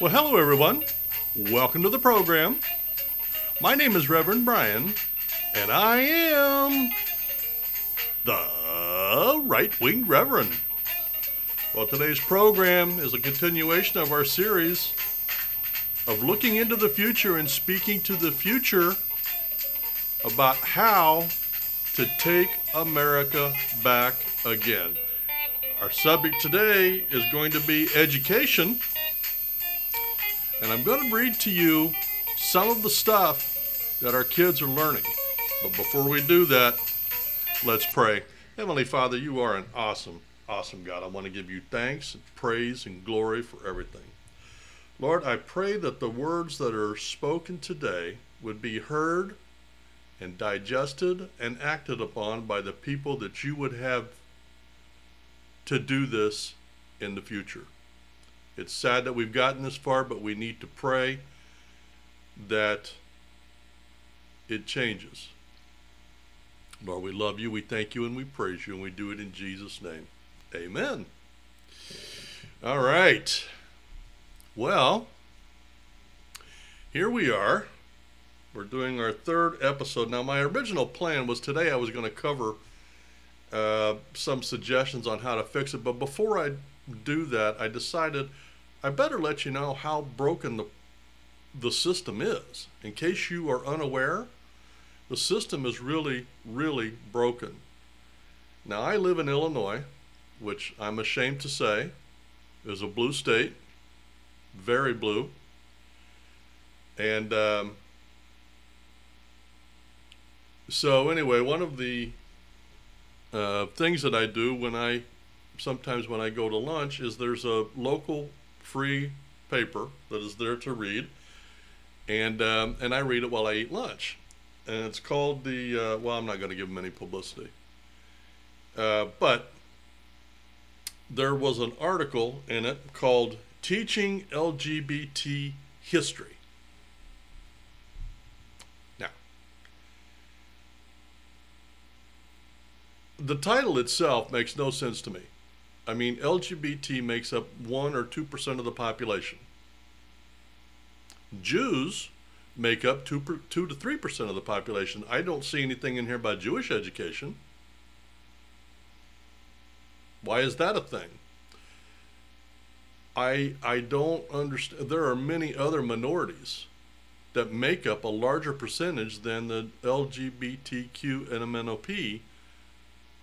Well, hello, everyone. Welcome to the program. My name is Reverend Brian, and I am the Right Wing Reverend. Well, today's program is a continuation of our series of looking into the future and speaking to the future about how to take America back again. Our subject today is going to be education and I'm going to read to you some of the stuff that our kids are learning. But before we do that, let's pray. Heavenly Father, you are an awesome, awesome God. I want to give you thanks and praise and glory for everything. Lord, I pray that the words that are spoken today would be heard and digested and acted upon by the people that you would have to do this in the future. It's sad that we've gotten this far, but we need to pray that it changes. Lord, we love you, we thank you, and we praise you, and we do it in Jesus' name. Amen. All right. Well, here we are. We're doing our third episode. Now, my original plan was today I was going to cover uh, some suggestions on how to fix it, but before I do that, I decided I better let you know how broken the the system is. In case you are unaware, the system is really, really broken. Now, I live in Illinois, which I'm ashamed to say is a blue state, very blue. And um, so, anyway, one of the uh, things that I do when I sometimes when I go to lunch is there's a local free paper that is there to read, and um, and I read it while I eat lunch, and it's called the uh, well I'm not going to give them any publicity, uh, but there was an article in it called "Teaching LGBT History." Now, the title itself makes no sense to me. I mean, LGBT makes up 1 or 2% of the population. Jews make up 2, 2 to 3% of the population. I don't see anything in here about Jewish education. Why is that a thing? I, I don't understand. There are many other minorities that make up a larger percentage than the LGBTQ and MNOP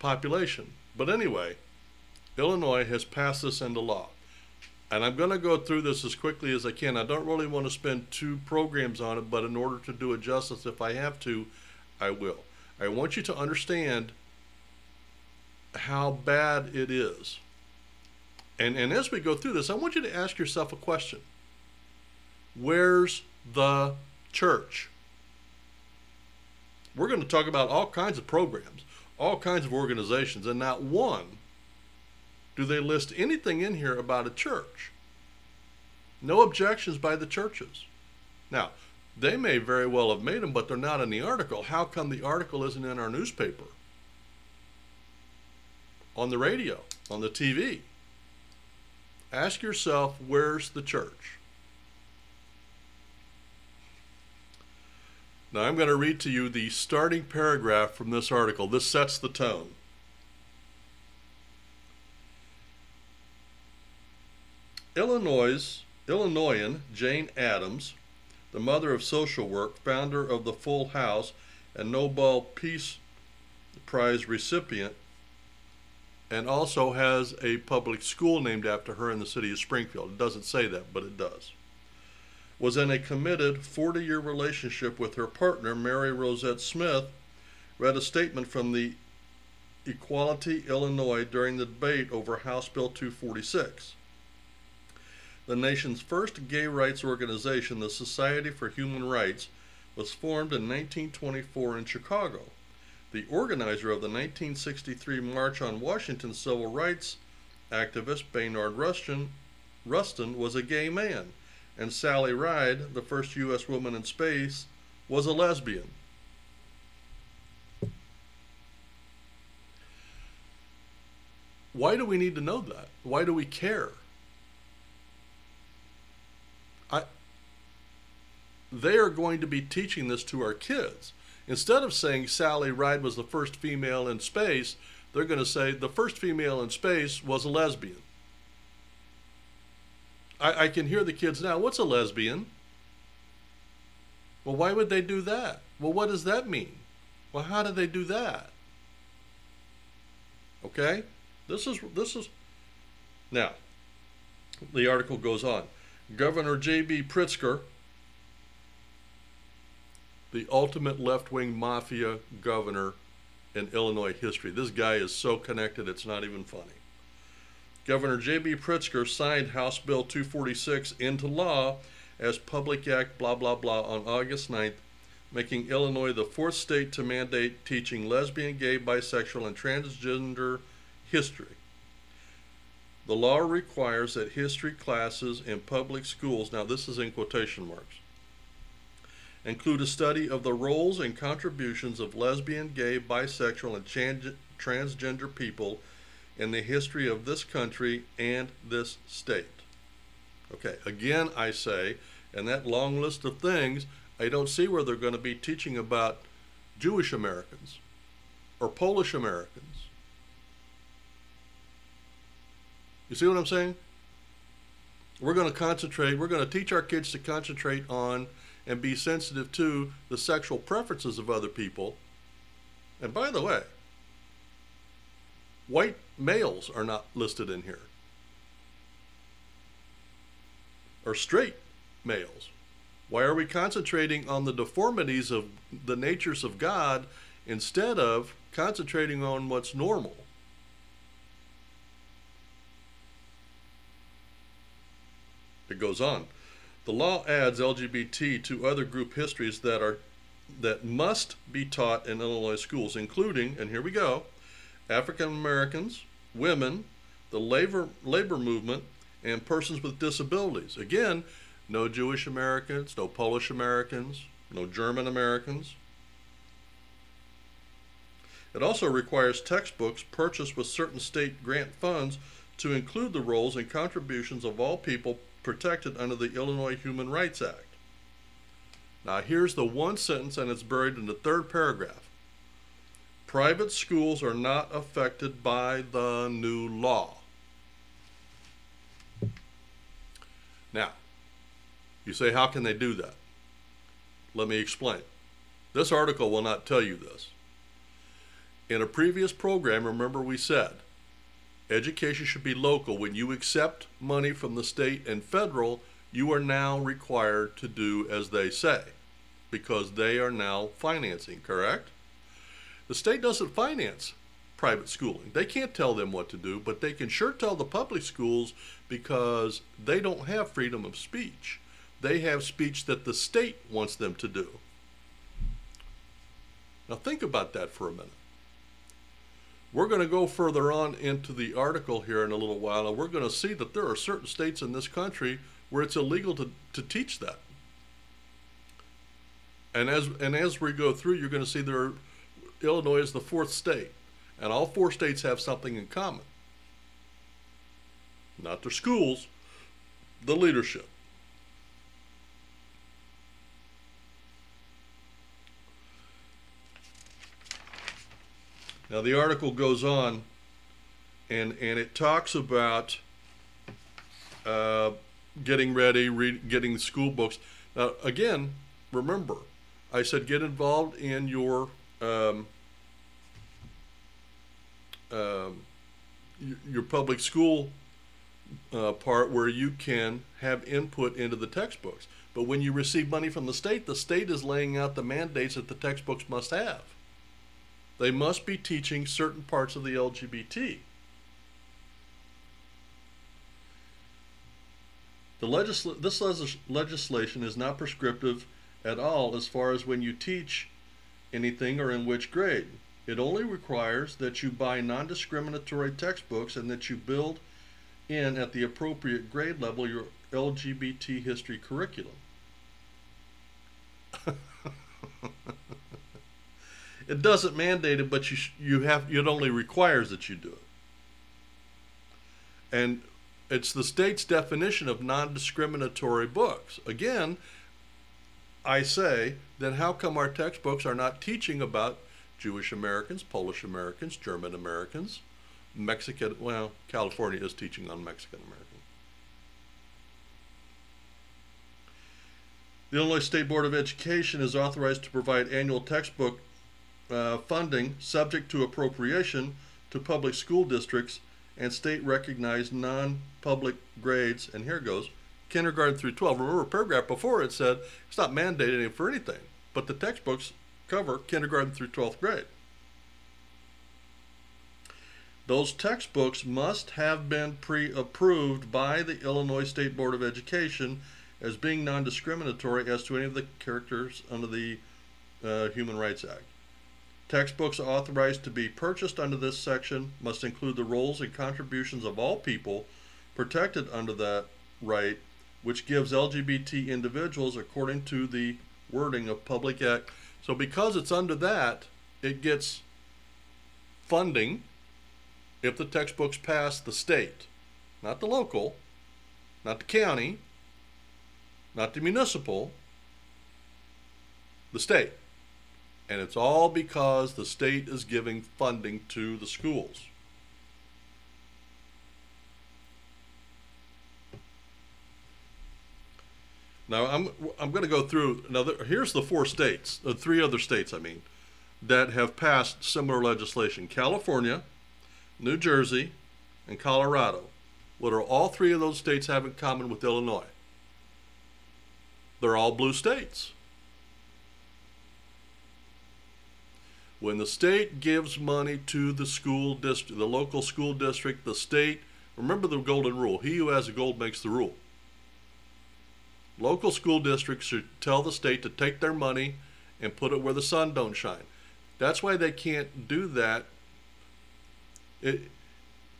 population. But anyway, Illinois has passed this into law. And I'm going to go through this as quickly as I can. I don't really want to spend two programs on it, but in order to do it justice, if I have to, I will. I want you to understand how bad it is. And, and as we go through this, I want you to ask yourself a question Where's the church? We're going to talk about all kinds of programs, all kinds of organizations, and not one do they list anything in here about a church? No objections by the churches. Now, they may very well have made them, but they're not in the article. How come the article isn't in our newspaper? On the radio, on the TV? Ask yourself, where's the church? Now, I'm going to read to you the starting paragraph from this article. This sets the tone. Illinois Illinoisan Jane Addams, the mother of social work, founder of the Hull House, and Nobel Peace Prize recipient, and also has a public school named after her in the city of Springfield. It doesn't say that, but it does. Was in a committed 40 year relationship with her partner, Mary Rozet Smith, read a statement from the Equality Illinois during the debate over House Bill 246 the nation's first gay rights organization, the Society for Human Rights, was formed in 1924 in Chicago. The organizer of the 1963 March on Washington civil rights activist Baynard Rustin, Rustin was a gay man, and Sally Ride, the first U.S. woman in space, was a lesbian. Why do we need to know that? Why do we care? They are going to be teaching this to our kids. Instead of saying Sally Ride was the first female in space, they're going to say the first female in space was a lesbian. I, I can hear the kids now. What's a lesbian? Well, why would they do that? Well, what does that mean? Well, how do they do that? Okay? This is this is now the article goes on. Governor J.B. Pritzker, the ultimate left-wing mafia governor in Illinois history. This guy is so connected it's not even funny. Governor J.B. Pritzker signed House Bill 246 into law as Public Act blah blah blah on August 9th, making Illinois the fourth state to mandate teaching lesbian, gay, bisexual, and transgender history. The law requires that history classes in public schools, now this is in quotation marks, include a study of the roles and contributions of lesbian, gay, bisexual, and transgender people in the history of this country and this state. Okay, again, I say, in that long list of things, I don't see where they're going to be teaching about Jewish Americans or Polish Americans. You see what I'm saying? We're going to concentrate, we're going to teach our kids to concentrate on and be sensitive to the sexual preferences of other people. And by the way, white males are not listed in here. Or straight males. Why are we concentrating on the deformities of the natures of God instead of concentrating on what's normal? It goes on. The law adds LGBT to other group histories that are that must be taught in Illinois schools, including, and here we go, African Americans, women, the labor labor movement, and persons with disabilities. Again, no Jewish Americans, no Polish Americans, no German Americans. It also requires textbooks purchased with certain state grant funds to include the roles and contributions of all people protected under the Illinois Human Rights Act. Now, here's the one sentence, and it's buried in the third paragraph. Private schools are not affected by the new law. Now, you say, how can they do that? Let me explain. This article will not tell you this. In a previous program, remember we said Education should be local. When you accept money from the state and federal, you are now required to do as they say because they are now financing, correct? The state doesn't finance private schooling. They can't tell them what to do, but they can sure tell the public schools because they don't have freedom of speech. They have speech that the state wants them to do. Now, think about that for a minute. We're going to go further on into the article here in a little while, and we're going to see that there are certain states in this country where it's illegal to, to teach that. And as and as we go through, you're going to see there are, Illinois is the fourth state, and all four states have something in common. Not their schools, the leadership. Now, the article goes on and, and it talks about uh, getting ready, read, getting school books. Now, again, remember, I said get involved in your um, um, your public school uh, part where you can have input into the textbooks. But when you receive money from the state, the state is laying out the mandates that the textbooks must have. They must be teaching certain parts of the LGBT. The legisl- this legis- legislation is not prescriptive at all as far as when you teach anything or in which grade. It only requires that you buy non discriminatory textbooks and that you build in at the appropriate grade level your LGBT history curriculum. It doesn't mandate it, but you you have it only requires that you do it. And it's the state's definition of non-discriminatory books. Again, I say, then how come our textbooks are not teaching about Jewish Americans, Polish Americans, German Americans, Mexican, well, California is teaching on Mexican Americans. The Illinois State Board of Education is authorized to provide annual textbook uh, funding subject to appropriation to public school districts and state recognized non public grades. And here goes kindergarten through 12. Remember, paragraph before it said it's not mandated for anything, but the textbooks cover kindergarten through 12th grade. Those textbooks must have been pre approved by the Illinois State Board of Education as being non discriminatory as to any of the characters under the uh, Human Rights Act. Textbooks authorized to be purchased under this section must include the roles and contributions of all people protected under that right, which gives LGBT individuals according to the wording of Public Act. So, because it's under that, it gets funding if the textbooks pass the state, not the local, not the county, not the municipal, the state. And it's all because the state is giving funding to the schools. Now I'm I'm going to go through another. Here's the four states, the three other states, I mean, that have passed similar legislation: California, New Jersey, and Colorado. What are all three of those states have in common with Illinois? They're all blue states. When the state gives money to the school district, the local school district, the state, remember the golden rule he who has the gold makes the rule. Local school districts should tell the state to take their money and put it where the sun don't shine. That's why they can't do that. It,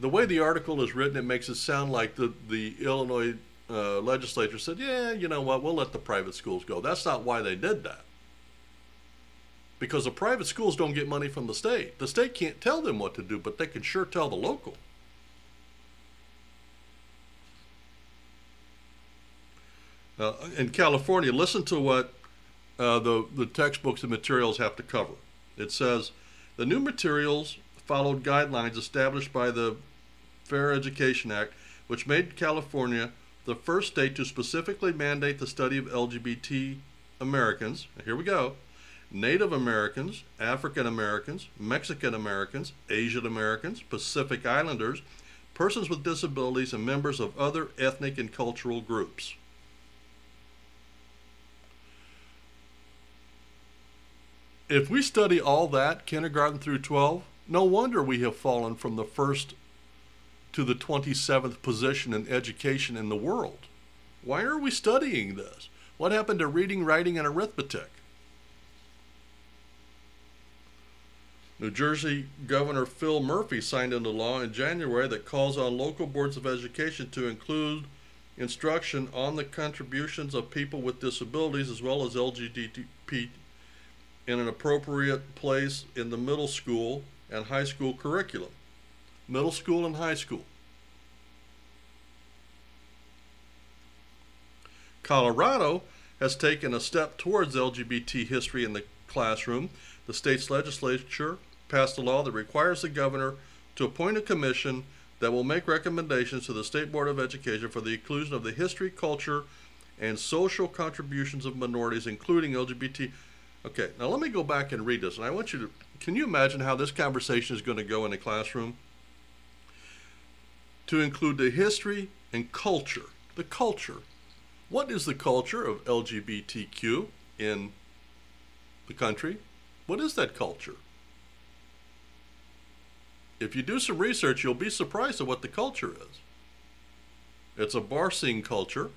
the way the article is written, it makes it sound like the, the Illinois uh, legislature said, yeah, you know what, we'll let the private schools go. That's not why they did that because the private schools don't get money from the state. The state can't tell them what to do, but they can sure tell the local. Uh, in California, listen to what uh, the, the textbooks and materials have to cover. It says the new materials followed guidelines established by the Fair Education Act, which made California the first state to specifically mandate the study of LGBT Americans. Here we go Native Americans, African Americans, Mexican Americans, Asian Americans, Pacific Islanders, persons with disabilities, and members of other ethnic and cultural groups. If we study all that, kindergarten through 12, no wonder we have fallen from the first to the 27th position in education in the world. Why are we studying this? What happened to reading, writing, and arithmetic? New Jersey Governor Phil Murphy signed into law in January that calls on local boards of education to include instruction on the contributions of people with disabilities as well as LGBT in an appropriate place in the middle school and high school curriculum. Middle school and high school. Colorado has taken a step towards LGBT history in the classroom. The state's legislature passed a law that requires the governor to appoint a commission that will make recommendations to the State Board of Education for the inclusion of the history, culture, and social contributions of minorities, including LGBT. Okay, now let me go back and read this, and I want you to. Can you imagine how this conversation is going to go in a classroom? To include the history and culture. The culture. What is the culture of LGBTQ in the country? What is that culture? If you do some research, you'll be surprised at what the culture is. It's a bar scene culture.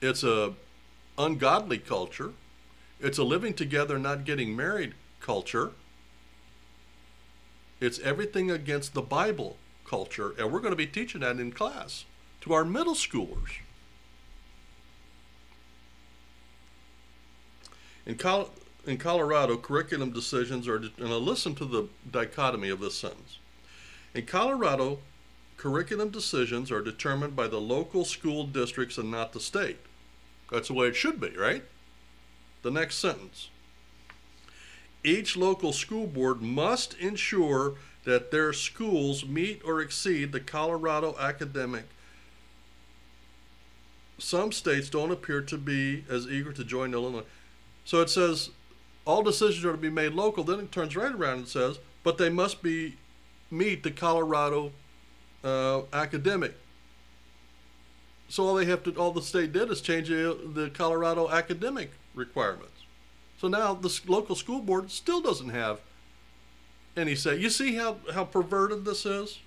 It's a ungodly culture. It's a living together, not getting married culture. It's everything against the Bible culture, and we're going to be teaching that in class to our middle schoolers. In college, in Colorado, curriculum decisions are, and listen to the dichotomy of this sentence. In Colorado, curriculum decisions are determined by the local school districts and not the state. That's the way it should be, right? The next sentence. Each local school board must ensure that their schools meet or exceed the Colorado academic. Some states don't appear to be as eager to join Illinois. So it says all decisions are to be made local. Then it turns right around and says, but they must be meet the Colorado uh, academic. So all they have to, all the state did is change the, the Colorado academic requirements. So now the local school board still doesn't have any say. You see how, how perverted this is?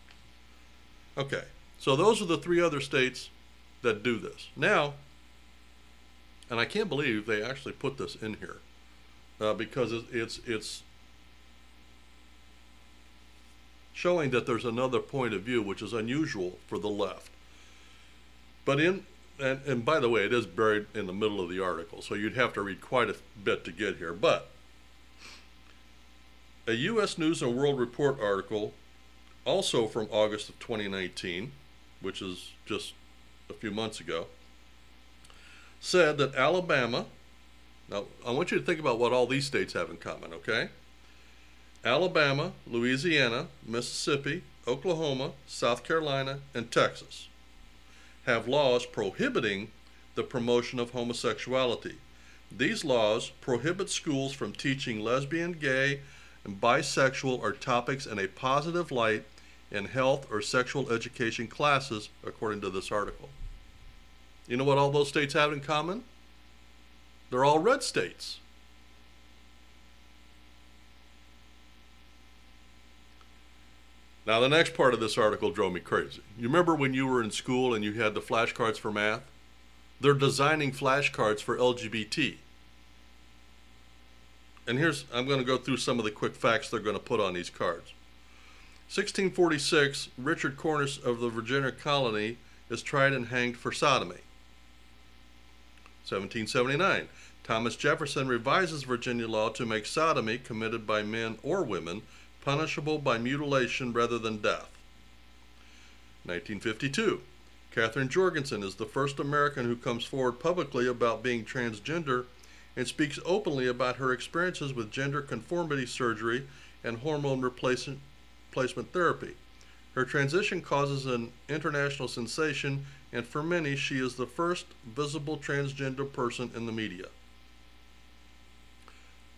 Okay, so those are the three other states that do this. Now, and I can't believe they actually put this in here uh, because it's it's showing that there's another point of view which is unusual for the left. But in and, and by the way, it is buried in the middle of the article, so you'd have to read quite a bit to get here. But a U.S. News and World Report article, also from August of 2019, which is just a few months ago, said that Alabama, now I want you to think about what all these states have in common, okay? Alabama, Louisiana, Mississippi, Oklahoma, South Carolina, and Texas have laws prohibiting the promotion of homosexuality. These laws prohibit schools from teaching lesbian, gay, and bisexual or topics in a positive light in health or sexual education classes, according to this article. You know what all those states have in common? They're all red states. Now, the next part of this article drove me crazy. You remember when you were in school and you had the flashcards for math? They're designing flashcards for LGBT. And here's, I'm going to go through some of the quick facts they're going to put on these cards. 1646, Richard Cornish of the Virginia colony is tried and hanged for sodomy. 1779, Thomas Jefferson revises Virginia law to make sodomy committed by men or women punishable by mutilation rather than death. 1952. Katharine Jorgensen is the first American who comes forward publicly about being transgender and speaks openly about her experiences with gender conformity surgery and hormone replacement therapy. Her transition causes an international sensation, and for many, she is the first visible transgender person in the media.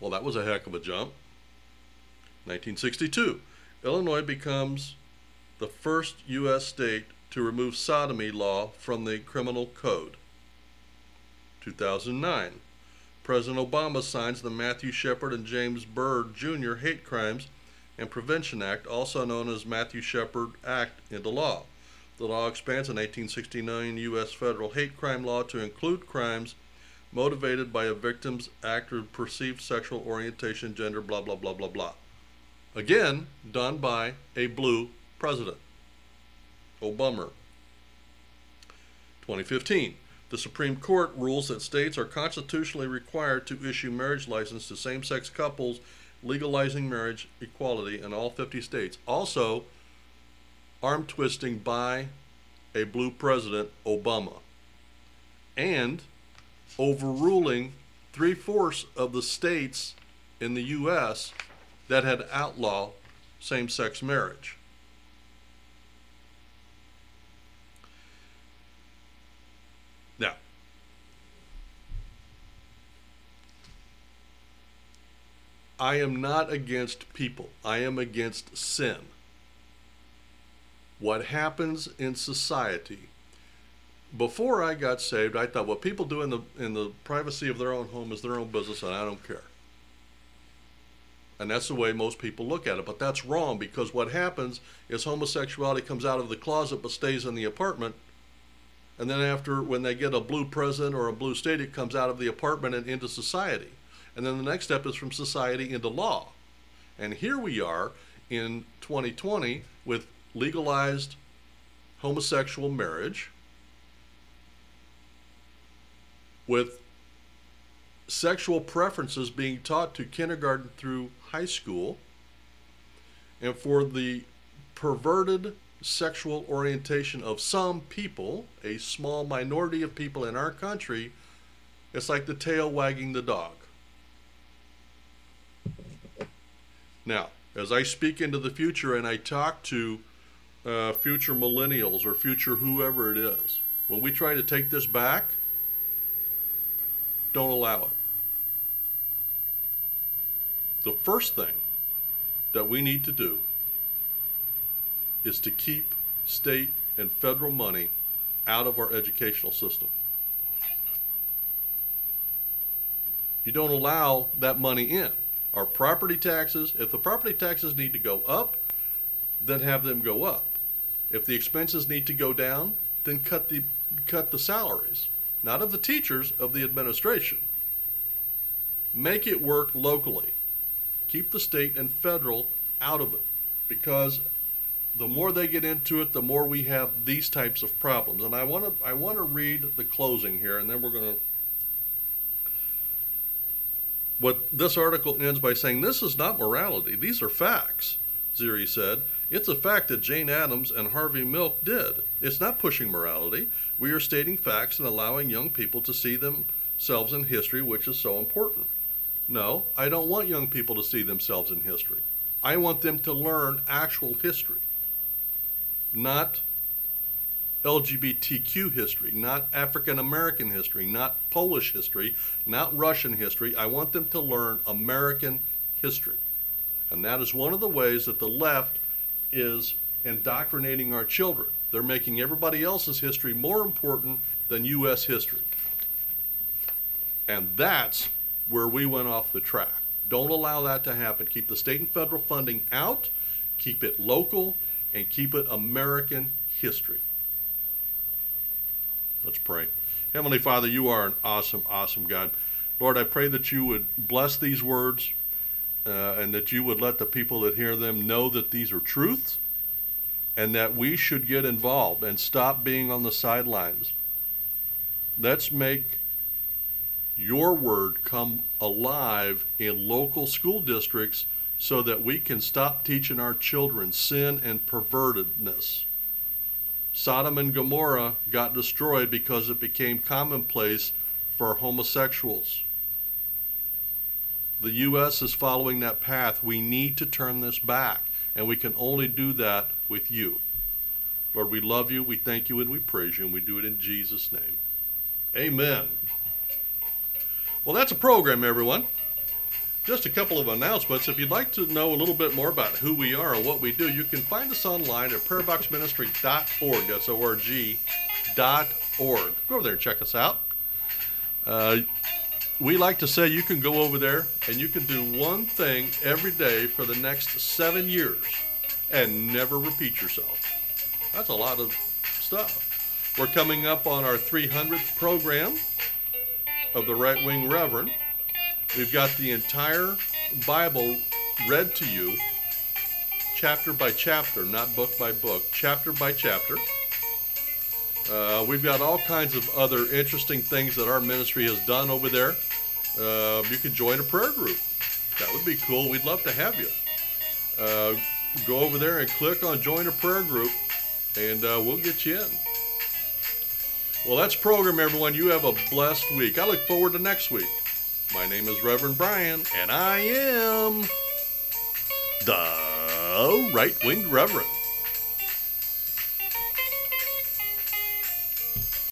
Well, that was a heck of a jump. 1962, Illinois becomes the first U.S. state to remove sodomy law from the criminal code. 2009, President Obama signs the Matthew Shepard and James Byrd Jr. Hate Crimes and Prevention Act, also known as Matthew Shepard Act, into law. The law expands the 1869 U.S. federal hate crime law to include crimes motivated by a victim's act or perceived sexual orientation, gender, blah, blah, blah, blah, blah. Again, done by a blue president. Obama. 2015. The Supreme Court rules that states are constitutionally required to issue marriage license to same sex couples, legalizing marriage equality in all 50 states. Also, arm twisting by a blue president, Obama. And overruling three fourths of the states in the U.S that had outlawed same sex marriage. Now, I am not against people, I am against sin. What happens in society before I got saved, I thought what people do in the in the privacy of their own home is their own business, and I don't care. And that's the way most people look at it. But that's wrong because what happens is homosexuality comes out of the closet but stays in the apartment. And then after, when they get a blue president or a blue state, it comes out of the apartment and into society. And then the next step is from society into law. And here we are in 2020 with legalized homosexual marriage, with sexual preferences being taught to kindergarten through high school, and for the perverted sexual orientation of some people, a small minority of people in our country, It's like the tail wagging the dog. Now, as I speak into the future and I talk to uh, future millennials or future whoever it is, when we try to take this back, don't allow it. The first thing that we need to do is to keep state and federal money out of our educational system. You don't allow that money in. Our property taxes, if the property taxes need to go up, then have them go up. If the expenses need to go down, then cut the cut the salaries, not of the teachers, of the administration. Make it work locally. Keep the state and federal out of it because the more they get into it, the more we have these types of problems. And I want to I want to read the closing here, and then we're going to. What this article ends by saying, this is not morality; these are facts. Zery said, "It's a fact that Jane Addams and Harvey Milk did. It's not pushing morality. We are stating facts and allowing young people to see themselves in history, which is so important." No, I don't want young people to see themselves in history. I want them to learn actual history not LGBTQ history, not African American history, not Polish history, not Russian history. I want them to learn American history. And that is one of the ways that the left is indoctrinating our children. They're making everybody else's history more important than U.S. history. And that's where we went off the track. Don't allow that to happen. Keep the state and federal funding out, keep it local, and keep it American history. Let's pray. Heavenly Father, you are an awesome, awesome God. Lord, I pray that you would bless these words uh, and that you would let the people that hear them know that these are truths and that we should get involved and stop being on the sidelines. Let's make your word come alive in local school districts so that we can stop teaching our children sin and pervertedness. Sodom and Gomorrah got destroyed because it became commonplace for homosexuals. The U.S. is following that path. We need to turn this back, and we can only do that with you. Lord, we love you, we thank you, and we praise you, and we do it in Jesus' name. Amen. Well, that's a program, everyone. Just a couple of announcements. If you'd like to know a little bit more about who we are and what we do, you can find us online at prayerboxministry.org. That's O-R-G dot org. Go over there and check us out. Uh, we like to say you can go over there and you can do one thing every day for the next seven years and never repeat yourself. That's a lot of stuff. We're coming up on our 300th program of the Right Wing Reverend. We've got the entire Bible read to you, chapter by chapter, not book by book, chapter by chapter. Uh, we've got all kinds of other interesting things that our ministry has done over there. Uh, you can join a prayer group. That would be cool. We'd love to have you. Uh, go over there and click on join a prayer group, and uh, we'll get you in. Well, that's program, everyone. You have a blessed week. I look forward to next week. My name is Reverend Brian, and I am the Right Winged Reverend.